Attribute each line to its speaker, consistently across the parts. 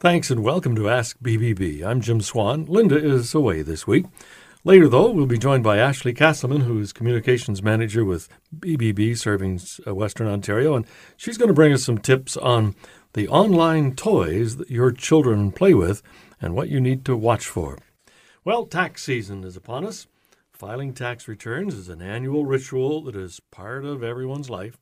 Speaker 1: Thanks and welcome to Ask BBB. I'm Jim Swan. Linda is away this week. Later, though, we'll be joined by Ashley Castleman, who is communications manager with BBB serving uh, Western Ontario, and she's going to bring us some tips on the online toys that your children play with and what you need to watch for. Well, tax season is upon us. Filing tax returns is an annual ritual that is part of everyone's life.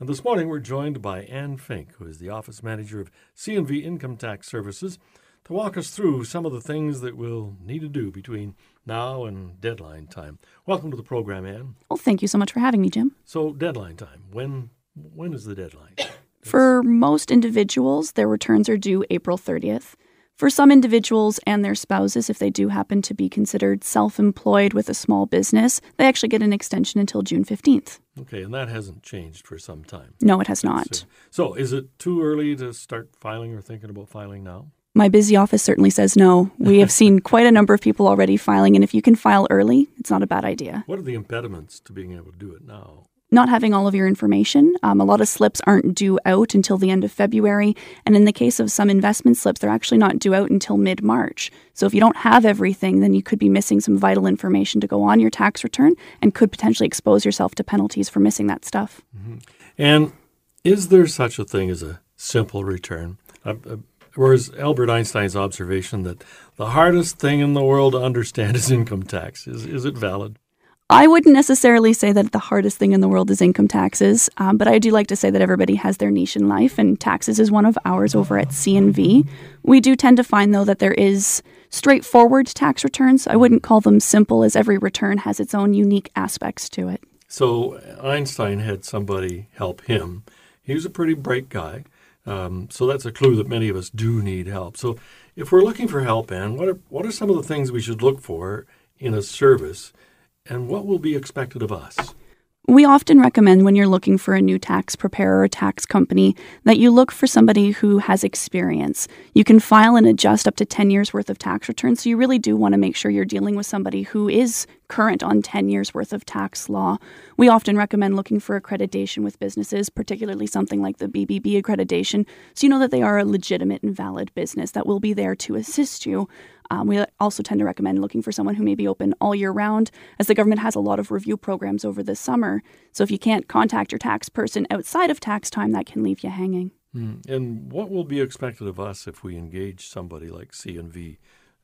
Speaker 1: And this morning we're joined by Anne Fink, who is the office manager of CNV Income Tax Services, to walk us through some of the things that we'll need to do between now and deadline time. Welcome to the program, Anne.
Speaker 2: Well, thank you so much for having me, Jim.
Speaker 1: So, deadline time. When when is the deadline?
Speaker 2: For most individuals, their returns are due April 30th. For some individuals and their spouses, if they do happen to be considered self employed with a small business, they actually get an extension until June 15th.
Speaker 1: Okay, and that hasn't changed for some time.
Speaker 2: No, it has not.
Speaker 1: So, so, is it too early to start filing or thinking about filing now?
Speaker 2: My busy office certainly says no. We have seen quite a number of people already filing, and if you can file early, it's not a bad idea.
Speaker 1: What are the impediments to being able to do it now?
Speaker 2: Not having all of your information. Um, a lot of slips aren't due out until the end of February. And in the case of some investment slips, they're actually not due out until mid March. So if you don't have everything, then you could be missing some vital information to go on your tax return and could potentially expose yourself to penalties for missing that stuff.
Speaker 1: Mm-hmm. And is there such a thing as a simple return? Uh, uh, whereas Albert Einstein's observation that the hardest thing in the world to understand is income tax, is, is it valid?
Speaker 2: I wouldn't necessarily say that the hardest thing in the world is income taxes, um, but I do like to say that everybody has their niche in life, and taxes is one of ours over at CNV. We do tend to find, though, that there is straightforward tax returns. I wouldn't call them simple, as every return has its own unique aspects to it.
Speaker 1: So Einstein had somebody help him. He was a pretty bright guy. Um, so that's a clue that many of us do need help. So if we're looking for help, Anne, what are, what are some of the things we should look for in a service and what will be expected of us?
Speaker 2: We often recommend when you're looking for a new tax preparer or tax company that you look for somebody who has experience. You can file and adjust up to 10 years worth of tax returns, so you really do want to make sure you're dealing with somebody who is current on 10 years worth of tax law. We often recommend looking for accreditation with businesses, particularly something like the BBB accreditation, so you know that they are a legitimate and valid business that will be there to assist you. Um, we also tend to recommend looking for someone who may be open all year round, as the government has a lot of review programs over the summer. So if you can't contact your tax person outside of tax time, that can leave you hanging.
Speaker 1: Mm. And what will be expected of us if we engage somebody like CNV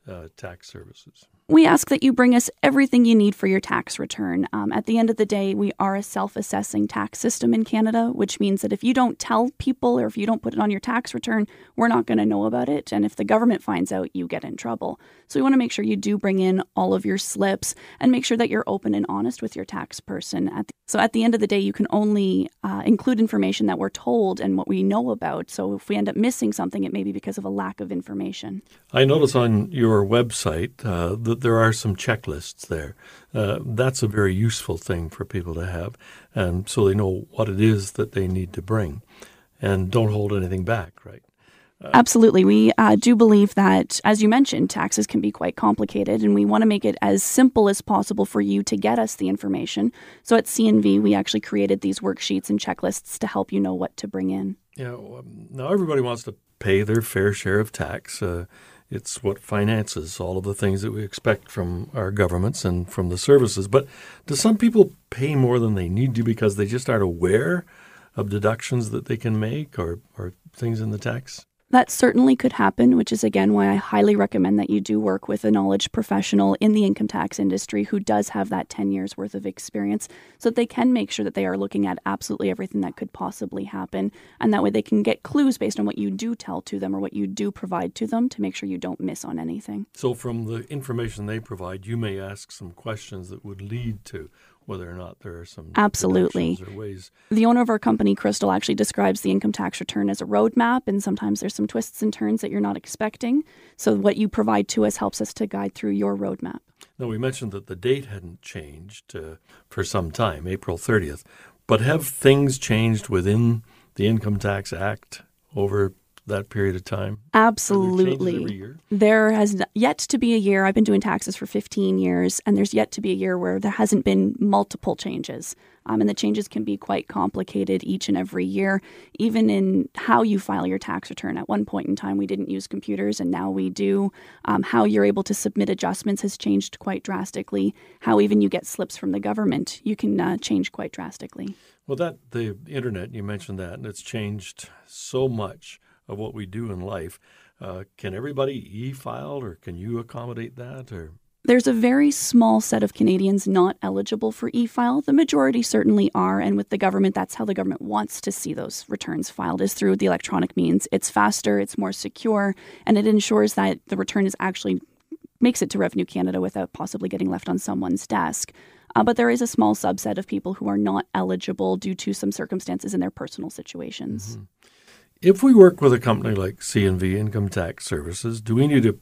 Speaker 1: uh, Tax Services?
Speaker 2: We ask that you bring us everything you need for your tax return. Um, at the end of the day, we are a self assessing tax system in Canada, which means that if you don't tell people or if you don't put it on your tax return, we're not going to know about it. And if the government finds out, you get in trouble. So we want to make sure you do bring in all of your slips and make sure that you're open and honest with your tax person. At the, so at the end of the day, you can only uh, include information that we're told and what we know about. So if we end up missing something, it may be because of a lack of information.
Speaker 1: I notice on your website uh, that that there are some checklists there. Uh, that's a very useful thing for people to have, and so they know what it is that they need to bring, and don't hold anything back. Right.
Speaker 2: Uh, Absolutely. We uh, do believe that, as you mentioned, taxes can be quite complicated, and we want to make it as simple as possible for you to get us the information. So at CNV, we actually created these worksheets and checklists to help you know what to bring in.
Speaker 1: Yeah. Um, now, everybody wants to pay their fair share of tax. Uh, it's what finances all of the things that we expect from our governments and from the services. But do some people pay more than they need to because they just aren't aware of deductions that they can make or, or things in the tax?
Speaker 2: That certainly could happen, which is again why I highly recommend that you do work with a knowledge professional in the income tax industry who does have that 10 years worth of experience so that they can make sure that they are looking at absolutely everything that could possibly happen. And that way they can get clues based on what you do tell to them or what you do provide to them to make sure you don't miss on anything.
Speaker 1: So, from the information they provide, you may ask some questions that would lead to whether or not there are some
Speaker 2: absolutely
Speaker 1: ways.
Speaker 2: The owner of our company, Crystal, actually describes the income tax return as a roadmap, and sometimes there's some twists and turns that you're not expecting. So what you provide to us helps us to guide through your roadmap.
Speaker 1: Now we mentioned that the date hadn't changed uh, for some time, April 30th, but have things changed within the Income Tax Act over that period of time?
Speaker 2: Absolutely. There has yet to be a year. I've been doing taxes for 15 years, and there's yet to be a year where there hasn't been multiple changes. Um, and the changes can be quite complicated each and every year, even in how you file your tax return. At one point in time, we didn't use computers, and now we do. Um, how you're able to submit adjustments has changed quite drastically. How even you get slips from the government, you can uh, change quite drastically.
Speaker 1: Well, that the internet you mentioned that, and it's changed so much of what we do in life. Uh, can everybody e-file, or can you accommodate that, or
Speaker 2: there's a very small set of Canadians not eligible for e file. The majority certainly are, and with the government, that's how the government wants to see those returns filed is through the electronic means. It's faster, it's more secure, and it ensures that the return is actually makes it to Revenue Canada without possibly getting left on someone's desk. Uh, but there is a small subset of people who are not eligible due to some circumstances in their personal situations. Mm-hmm.
Speaker 1: If we work with a company like CNV Income Tax Services, do we need to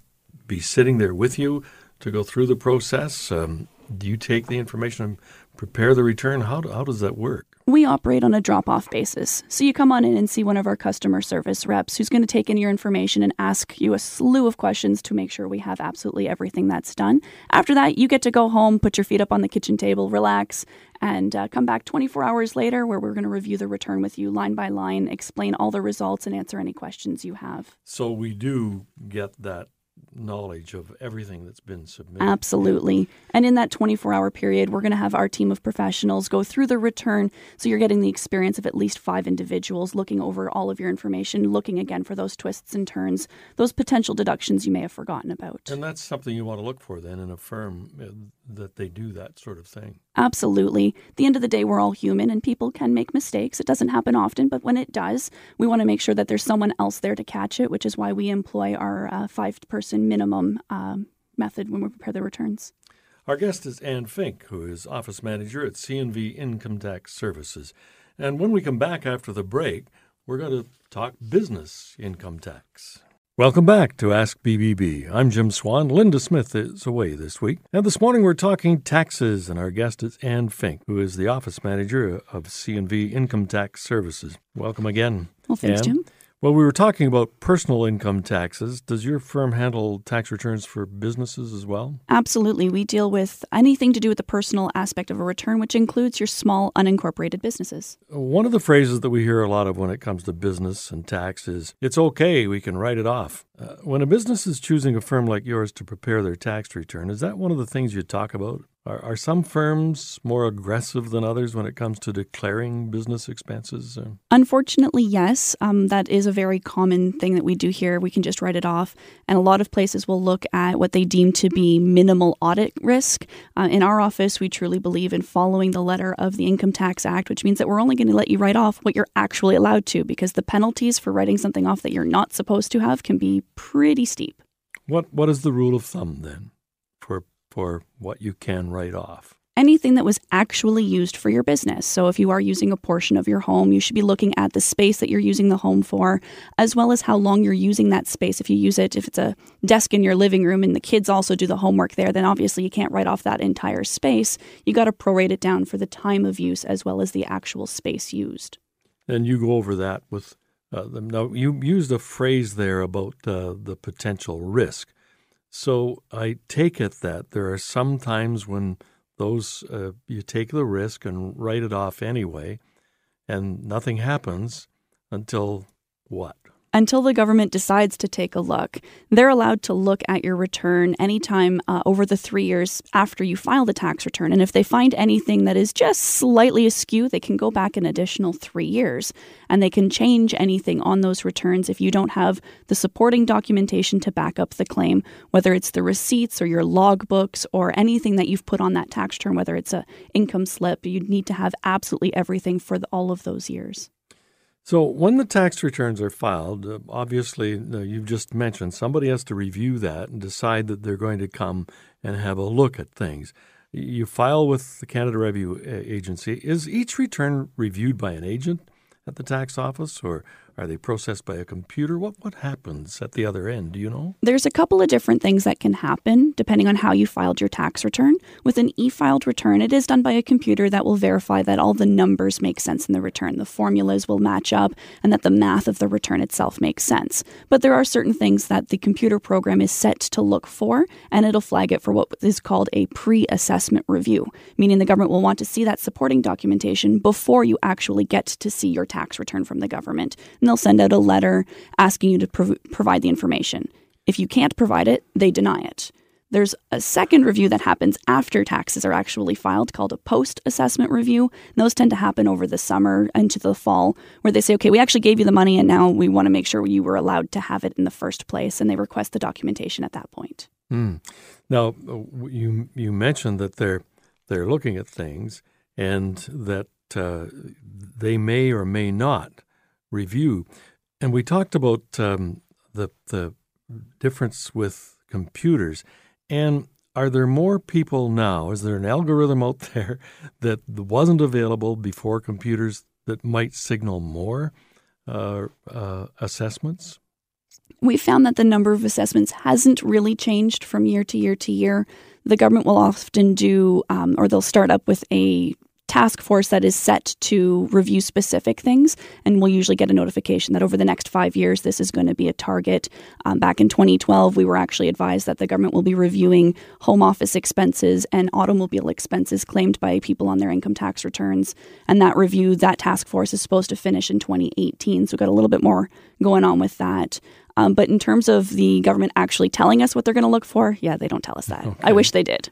Speaker 1: be sitting there with you to go through the process? Um, do you take the information and prepare the return? How, how does that work?
Speaker 2: We operate on a drop off basis. So you come on in and see one of our customer service reps who's going to take in your information and ask you a slew of questions to make sure we have absolutely everything that's done. After that, you get to go home, put your feet up on the kitchen table, relax, and uh, come back 24 hours later where we're going to review the return with you line by line, explain all the results, and answer any questions you have.
Speaker 1: So we do get that knowledge of everything that's been submitted.
Speaker 2: Absolutely. And in that 24 hour period, we're going to have our team of professionals go through the return. So you're getting the experience of at least five individuals looking over all of your information, looking again for those twists and turns, those potential deductions you may have forgotten about.
Speaker 1: And that's something you want to look for then in a firm uh, that they do that sort of thing.
Speaker 2: Absolutely. At the end of the day, we're all human and people can make mistakes. It doesn't happen often, but when it does, we want to make sure that there's someone else there to catch it, which is why we employ our uh, five person minimum um, method when we prepare the returns.
Speaker 1: Our guest is Anne Fink, who is office manager at CNV Income Tax Services. And when we come back after the break, we're going to talk business income tax. Welcome back to Ask BBB. I'm Jim Swan. Linda Smith is away this week. And this morning we're talking taxes, and our guest is Ann Fink, who is the office manager of CNV Income Tax Services. Welcome again.
Speaker 2: Well, thanks,
Speaker 1: Anne.
Speaker 2: Jim.
Speaker 1: Well, we were talking about personal income taxes. Does your firm handle tax returns for businesses as well?
Speaker 2: Absolutely. We deal with anything to do with the personal aspect of a return, which includes your small unincorporated businesses.
Speaker 1: One of the phrases that we hear a lot of when it comes to business and tax is, it's okay, we can write it off. Uh, when a business is choosing a firm like yours to prepare their tax return, is that one of the things you talk about? Are, are some firms more aggressive than others when it comes to declaring business expenses?
Speaker 2: Unfortunately, yes. Um, that is a very common thing that we do here. We can just write it off. And a lot of places will look at what they deem to be minimal audit risk. Uh, in our office, we truly believe in following the letter of the Income Tax Act, which means that we're only going to let you write off what you're actually allowed to, because the penalties for writing something off that you're not supposed to have can be pretty steep.
Speaker 1: What What is the rule of thumb then for what you can write off?
Speaker 2: Anything that was actually used for your business. So, if you are using a portion of your home, you should be looking at the space that you're using the home for, as well as how long you're using that space. If you use it, if it's a desk in your living room and the kids also do the homework there, then obviously you can't write off that entire space. You got to prorate it down for the time of use as well as the actual space used.
Speaker 1: And you go over that with uh, them. Now, you used a phrase there about uh, the potential risk. So I take it that there are some times when those uh, you take the risk and write it off anyway, and nothing happens until what?
Speaker 2: Until the government decides to take a look. They're allowed to look at your return anytime uh, over the three years after you file the tax return. And if they find anything that is just slightly askew, they can go back an additional three years and they can change anything on those returns if you don't have the supporting documentation to back up the claim, whether it's the receipts or your logbooks or anything that you've put on that tax return, whether it's a income slip. You'd need to have absolutely everything for the, all of those years.
Speaker 1: So, when the tax returns are filed, uh, obviously, uh, you've just mentioned somebody has to review that and decide that they're going to come and have a look at things. You file with the Canada Revenue Agency. Is each return reviewed by an agent at the tax office, or Are they processed by a computer? What what happens at the other end? Do you know?
Speaker 2: There's a couple of different things that can happen depending on how you filed your tax return. With an e-filed return, it is done by a computer that will verify that all the numbers make sense in the return, the formulas will match up, and that the math of the return itself makes sense. But there are certain things that the computer program is set to look for, and it'll flag it for what is called a pre-assessment review, meaning the government will want to see that supporting documentation before you actually get to see your tax return from the government and they'll send out a letter asking you to prov- provide the information. If you can't provide it, they deny it. There's a second review that happens after taxes are actually filed called a post assessment review. And those tend to happen over the summer into the fall, where they say, okay, we actually gave you the money and now we want to make sure you were allowed to have it in the first place. And they request the documentation at that point.
Speaker 1: Mm. Now, you, you mentioned that they're, they're looking at things and that uh, they may or may not review. And we talked about um, the the difference with computers. And are there more people now? Is there an algorithm out there that wasn't available before computers that might signal more uh, uh, assessments?
Speaker 2: We found that the number of assessments hasn't really changed from year to year to year. The government will often do, um, or they'll start up with a task force that is set to review specific things, and we'll usually get a notification that over the next five years, this is going to be a target. Um, back in 2012, we were actually advised that the government will be reviewing home office expenses and automobile expenses claimed by people on their income tax returns. And that review, that task force is supposed to finish in 2018. So we've got a little bit more going on with that. Um, but in terms of the government actually telling us what they're going to look for, yeah, they don't tell us that. Okay. I wish they did.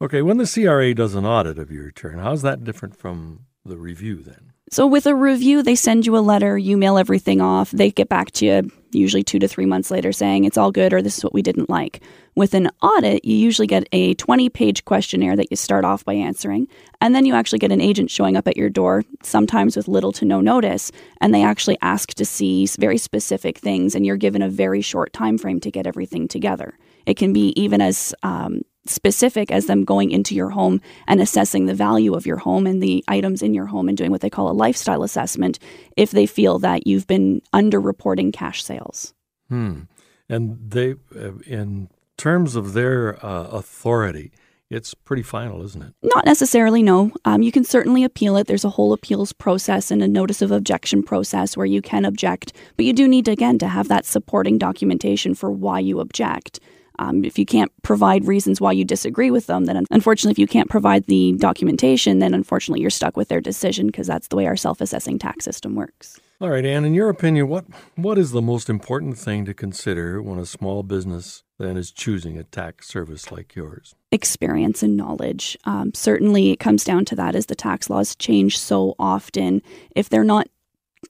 Speaker 1: Okay, when the CRA does an audit of your return, how's that different from the review then?
Speaker 2: So, with a review, they send you a letter, you mail everything off, they get back to you usually two to three months later saying it's all good or this is what we didn't like. With an audit, you usually get a 20 page questionnaire that you start off by answering, and then you actually get an agent showing up at your door, sometimes with little to no notice, and they actually ask to see very specific things, and you're given a very short time frame to get everything together. It can be even as um, specific as them going into your home and assessing the value of your home and the items in your home and doing what they call a lifestyle assessment if they feel that you've been underreporting cash sales.
Speaker 1: Hmm. And they, uh, in terms of their uh, authority, it's pretty final, isn't it?
Speaker 2: Not necessarily, no. Um, you can certainly appeal it. There's a whole appeals process and a notice of objection process where you can object, but you do need, to, again, to have that supporting documentation for why you object. Um, if you can't provide reasons why you disagree with them, then unfortunately, if you can't provide the documentation, then unfortunately you're stuck with their decision because that's the way our self assessing tax system works.
Speaker 1: All right, Anne, in your opinion, what, what is the most important thing to consider when a small business then is choosing a tax service like yours?
Speaker 2: Experience and knowledge. Um, certainly, it comes down to that as the tax laws change so often. If they're not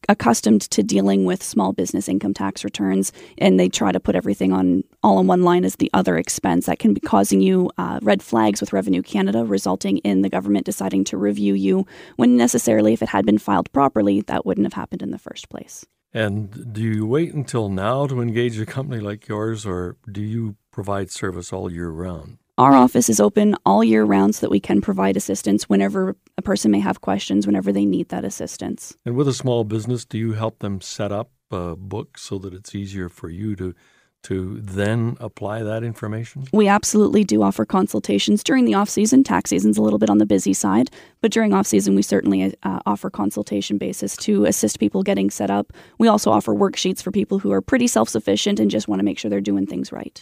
Speaker 2: accustomed to dealing with small business income tax returns and they try to put everything on all in one line as the other expense that can be causing you uh, red flags with revenue canada resulting in the government deciding to review you when necessarily if it had been filed properly that wouldn't have happened in the first place.
Speaker 1: And do you wait until now to engage a company like yours or do you provide service all year round
Speaker 2: our office is open all year round so that we can provide assistance whenever a person may have questions, whenever they need that assistance.
Speaker 1: And with a small business, do you help them set up a book so that it's easier for you to to then apply that information?
Speaker 2: We absolutely do offer consultations during the off season. Tax season's a little bit on the busy side, but during off season we certainly uh, offer consultation basis to assist people getting set up. We also offer worksheets for people who are pretty self sufficient and just want to make sure they're doing things right.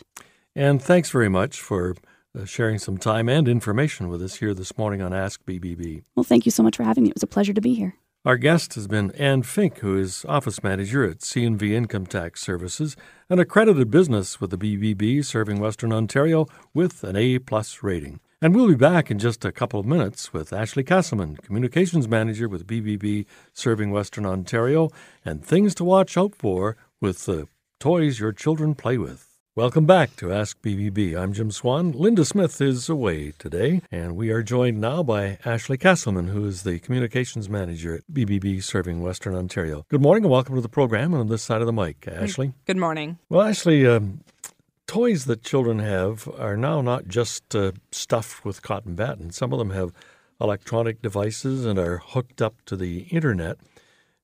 Speaker 1: And thanks very much for Uh, sharing some time and information with us here this morning on Ask BBB.
Speaker 2: Well, thank you so much for having me. It was a pleasure to be here.
Speaker 1: Our guest has been Ann Fink, who is office manager at CNV Income Tax Services, an accredited business with the BBB serving Western Ontario with an A plus rating. And we'll be back in just a couple of minutes with Ashley Castleman, communications manager with BBB serving Western Ontario, and things to watch out for with the toys your children play with. Welcome back to Ask BBB. I'm Jim Swan. Linda Smith is away today, and we are joined now by Ashley Castleman, who is the communications manager at BBB serving Western Ontario. Good morning and welcome to the program. On this side of the mic, Ashley.
Speaker 3: Good morning.
Speaker 1: Well, Ashley, um, toys that children have are now not just uh, stuffed with cotton batting. Some of them have electronic devices and are hooked up to the internet.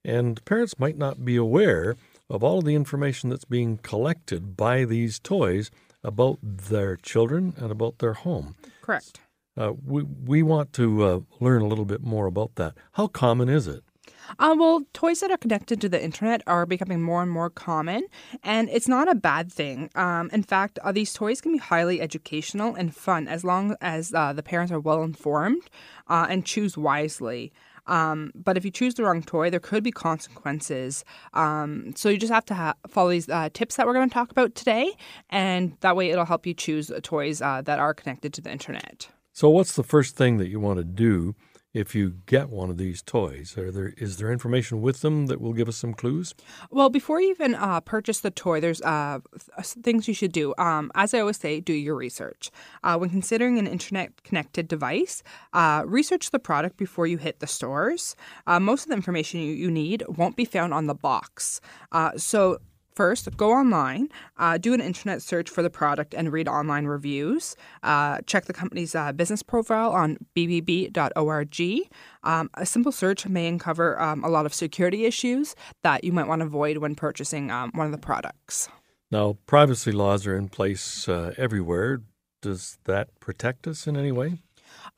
Speaker 1: and parents might not be aware of all of the information that's being collected by these toys about their children and about their home.
Speaker 3: Correct.
Speaker 1: Uh, we, we want to uh, learn a little bit more about that. How common is it?
Speaker 3: Uh, well, toys that are connected to the internet are becoming more and more common, and it's not a bad thing. Um, in fact, uh, these toys can be highly educational and fun as long as uh, the parents are well informed uh, and choose wisely. Um, but if you choose the wrong toy, there could be consequences. Um, so you just have to ha- follow these uh, tips that we're going to talk about today, and that way it'll help you choose toys uh, that are connected to the internet.
Speaker 1: So, what's the first thing that you want to do if you get one of these toys? Are there is there information with them that will give us some clues?
Speaker 3: Well, before you even uh, purchase the toy, there's uh, things you should do. Um, as I always say, do your research. Uh, when considering an internet connected device, uh, research the product before you hit the stores. Uh, most of the information you, you need won't be found on the box. Uh, so First, go online, uh, do an internet search for the product, and read online reviews. Uh, check the company's uh, business profile on bbb.org. Um, a simple search may uncover um, a lot of security issues that you might want to avoid when purchasing um, one of the products.
Speaker 1: Now, privacy laws are in place uh, everywhere. Does that protect us in any way?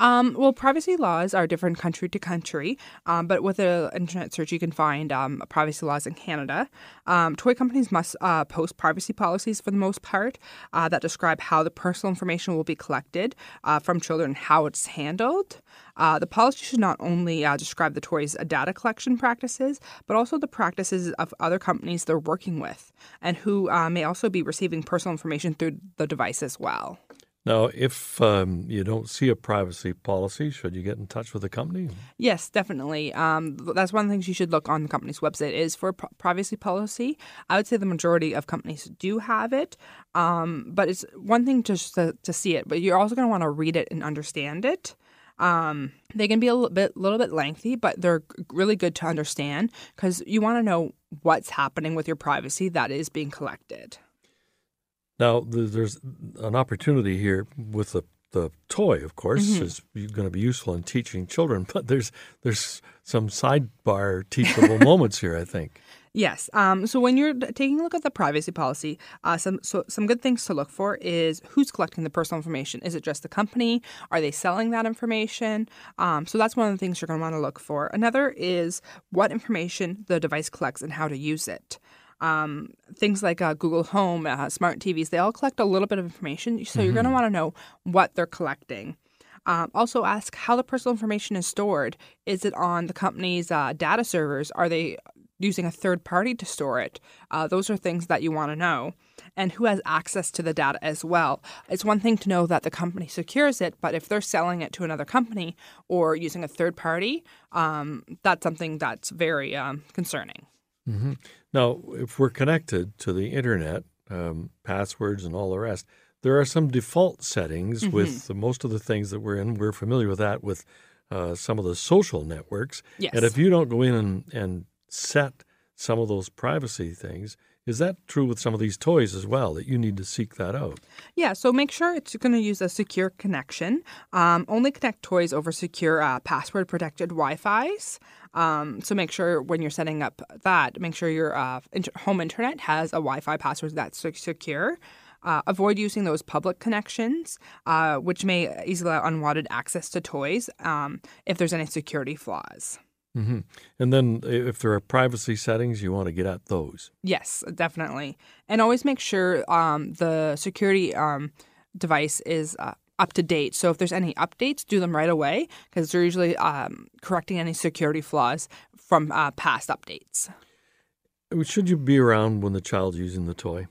Speaker 3: Um, well, privacy laws are different country to country, um, but with an internet search, you can find um, privacy laws in Canada. Um, toy companies must uh, post privacy policies for the most part uh, that describe how the personal information will be collected uh, from children how it's handled. Uh, the policy should not only uh, describe the toys' data collection practices, but also the practices of other companies they're working with and who uh, may also be receiving personal information through the device as well.
Speaker 1: Now, if um, you don't see a privacy policy, should you get in touch with the company?
Speaker 3: Yes, definitely. Um, that's one of the things you should look on the company's website is for privacy policy. I would say the majority of companies do have it, um, but it's one thing just to, to see it, but you're also going to want to read it and understand it. Um, they can be a little bit, little bit lengthy, but they're really good to understand because you want to know what's happening with your privacy that is being collected.
Speaker 1: Now, there's an opportunity here with the the toy, of course, mm-hmm. is going to be useful in teaching children, but there's there's some sidebar teachable moments here, I think.
Speaker 3: Yes. Um, so when you're taking a look at the privacy policy, uh, some so some good things to look for is who's collecting the personal information. Is it just the company? Are they selling that information? Um, so that's one of the things you're going to want to look for. Another is what information the device collects and how to use it. Um, things like uh, Google Home, uh, smart TVs, they all collect a little bit of information. So mm-hmm. you're going to want to know what they're collecting. Um, also, ask how the personal information is stored. Is it on the company's uh, data servers? Are they using a third party to store it? Uh, those are things that you want to know. And who has access to the data as well? It's one thing to know that the company secures it, but if they're selling it to another company or using a third party, um, that's something that's very um, concerning.
Speaker 1: Mm-hmm. Now, if we're connected to the internet, um, passwords and all the rest, there are some default settings mm-hmm. with the, most of the things that we're in. We're familiar with that with uh, some of the social networks.
Speaker 3: Yes.
Speaker 1: And if you don't go in and, and set some of those privacy things, is that true with some of these toys as well, that you need to seek that out?
Speaker 3: Yeah, so make sure it's going to use a secure connection. Um, only connect toys over secure uh, password protected Wi Fi's. Um, so make sure when you're setting up that, make sure your uh, inter- home internet has a Wi Fi password that's secure. Uh, avoid using those public connections, uh, which may easily allow unwanted access to toys um, if there's any security flaws.
Speaker 1: Mm-hmm. And then if there are privacy settings, you want to get at those.
Speaker 3: Yes, definitely. And always make sure um, the security um, device is uh, up to date. So if there's any updates, do them right away because they're usually um, correcting any security flaws from uh, past updates.
Speaker 1: Should you be around when the child's using the toy?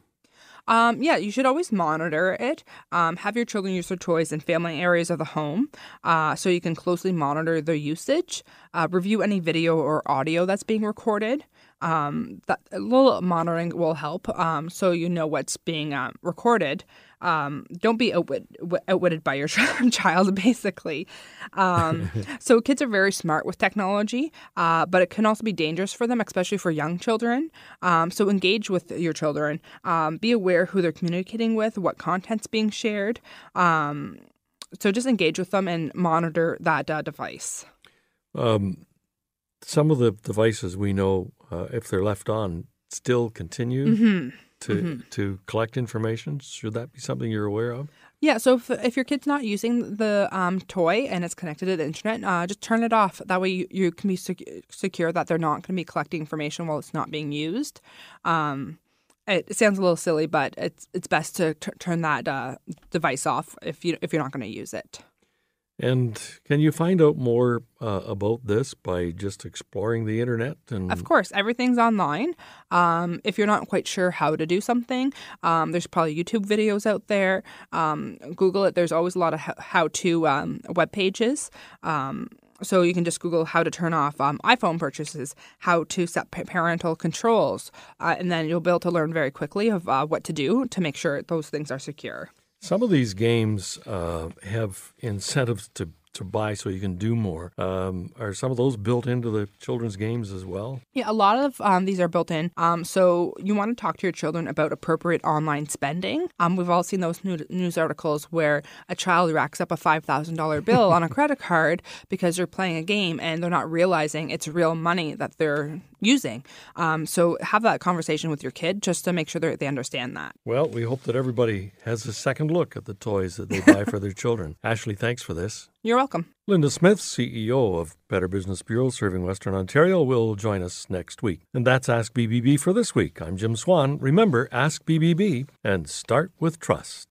Speaker 3: Um, yeah, you should always monitor it. Um, have your children use their toys in family areas of the home uh, so you can closely monitor their usage. Uh, review any video or audio that's being recorded. Um, that a little monitoring will help um, so you know what's being uh, recorded um, don't be outwit- outwitted by your child, basically. Um, so kids are very smart with technology, uh, but it can also be dangerous for them, especially for young children. Um, so engage with your children. Um, be aware who they're communicating with, what content's being shared. Um, so just engage with them and monitor that uh, device.
Speaker 1: Um, some of the devices we know, uh, if they're left on, still continue to to collect information. Should that be something you're aware of?
Speaker 3: Yeah, so if, if your kid's not using the um, toy and it's connected to the internet, uh, just turn it off. That way you, you can be sec- secure that they're not going to be collecting information while it's not being used. Um, it sounds a little silly, but it's it's best to t- turn that uh, device off if you if you're not going to use it.
Speaker 1: And can you find out more uh, about this by just exploring the internet? And
Speaker 3: Of course, everything's online. Um, if you're not quite sure how to do something, um, there's probably YouTube videos out there. Um, Google it. There's always a lot of how to um, web pages. Um, so you can just Google how to turn off um, iPhone purchases, how to set parental controls, uh, and then you'll be able to learn very quickly of uh, what to do to make sure those things are secure.
Speaker 1: Some of these games uh, have incentives to, to buy so you can do more. Um, are some of those built into the children's games as well?
Speaker 3: Yeah, a lot of um, these are built in. Um, so you want to talk to your children about appropriate online spending. Um, we've all seen those new- news articles where a child racks up a five thousand dollar bill on a credit card because they're playing a game and they're not realizing it's real money that they're using. Um, so have that conversation with your kid just to make sure that they understand that.
Speaker 1: Well, we hope that everybody has a second look at the toys that they buy for their children. Ashley, thanks for this.
Speaker 3: You're welcome.
Speaker 1: Linda Smith, CEO of Better Business Bureau serving Western Ontario, will join us next week. And that's Ask BBB for this week. I'm Jim Swan. Remember, ask BBB and start with trust.